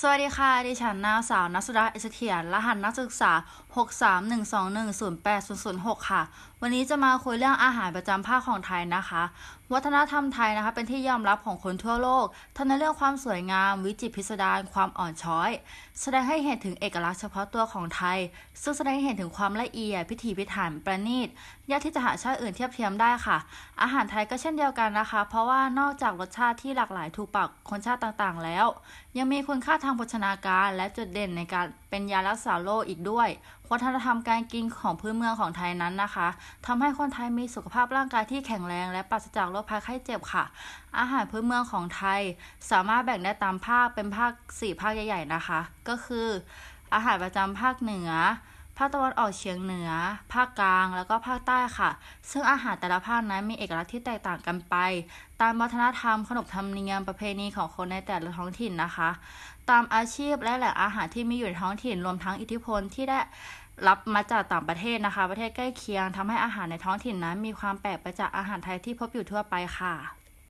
สวัสดีค่ะ ดิฉันนางสาวนัสดาเอสเทียน รหัสนักศึกษา 631210806 ค่ะ วันนี้จะมาคุยเรื่องอาหารประจำภาคของไทยนะคะ วัฒนธรรมไทยนะคะ เป็นที่ยอมรับของคนทั่วโลก ทั้งในเรื่องความสวยงาม วิจิตรพิสดาร ความอ่อนช้อย แสดงให้เห็นถึงเอกลักษณ์เฉพาะตัวของไทย ซึ่งแสดงให้เห็นถึงความละเอียด พิถีพิถัน ประณีต ยากที่จะหาชาติอื่นเทียบเทียมได้ค่ะ อาหารไทยก็เช่นเดียวกันนะคะ เพราะว่านอกจากรสชาติที่หลากหลายถูกปากคนชาติต่างๆ แล้ว ยังมีคุณค่าทางโภชนาการและจุดเด่นในการเป็นยารักษาโรคอีกด้วยวัฒนธรรมการกินของพื้นเมืองของไทยนั้นนะคะทำให้คนไทยมีสุขภาพร่างกายที่แข็งแรงและปราศจากโรคภัยไข้เจ็บค่ะ อาหารพื้นเมืองของไทย สามารถแบ่งได้ตามภาคเป็นภาคสี่ภาคใหญ่ ๆ นะคะ ก็คือ อาหารประจำภาคเหนือ ภาคตะวันออกเฉียงเหนือ ภาคกลาง แล้วก็ภาคใต้ค่ะ ซึ่งอาหารแต่ละภาคนั้นมีเอกลักษณ์ที่แตกต่างกันไป ตามวัฒนธรรมขนบธรรมเนียมประเพณีของคนในแต่ละท้องถิ่นนะคะ ตามอาชีพและแหล่งอาหารที่มีอยู่ในท้องถิ่นรวมทั้งอิทธิพลที่ได้รับมาจากต่างประเทศนะคะ ประเทศใกล้เคียงทำให้อาหารในท้องถิ่นนั้น มีความแปลกไปจากอาหารไทยที่พบอยู่ทั่วไปค่ะ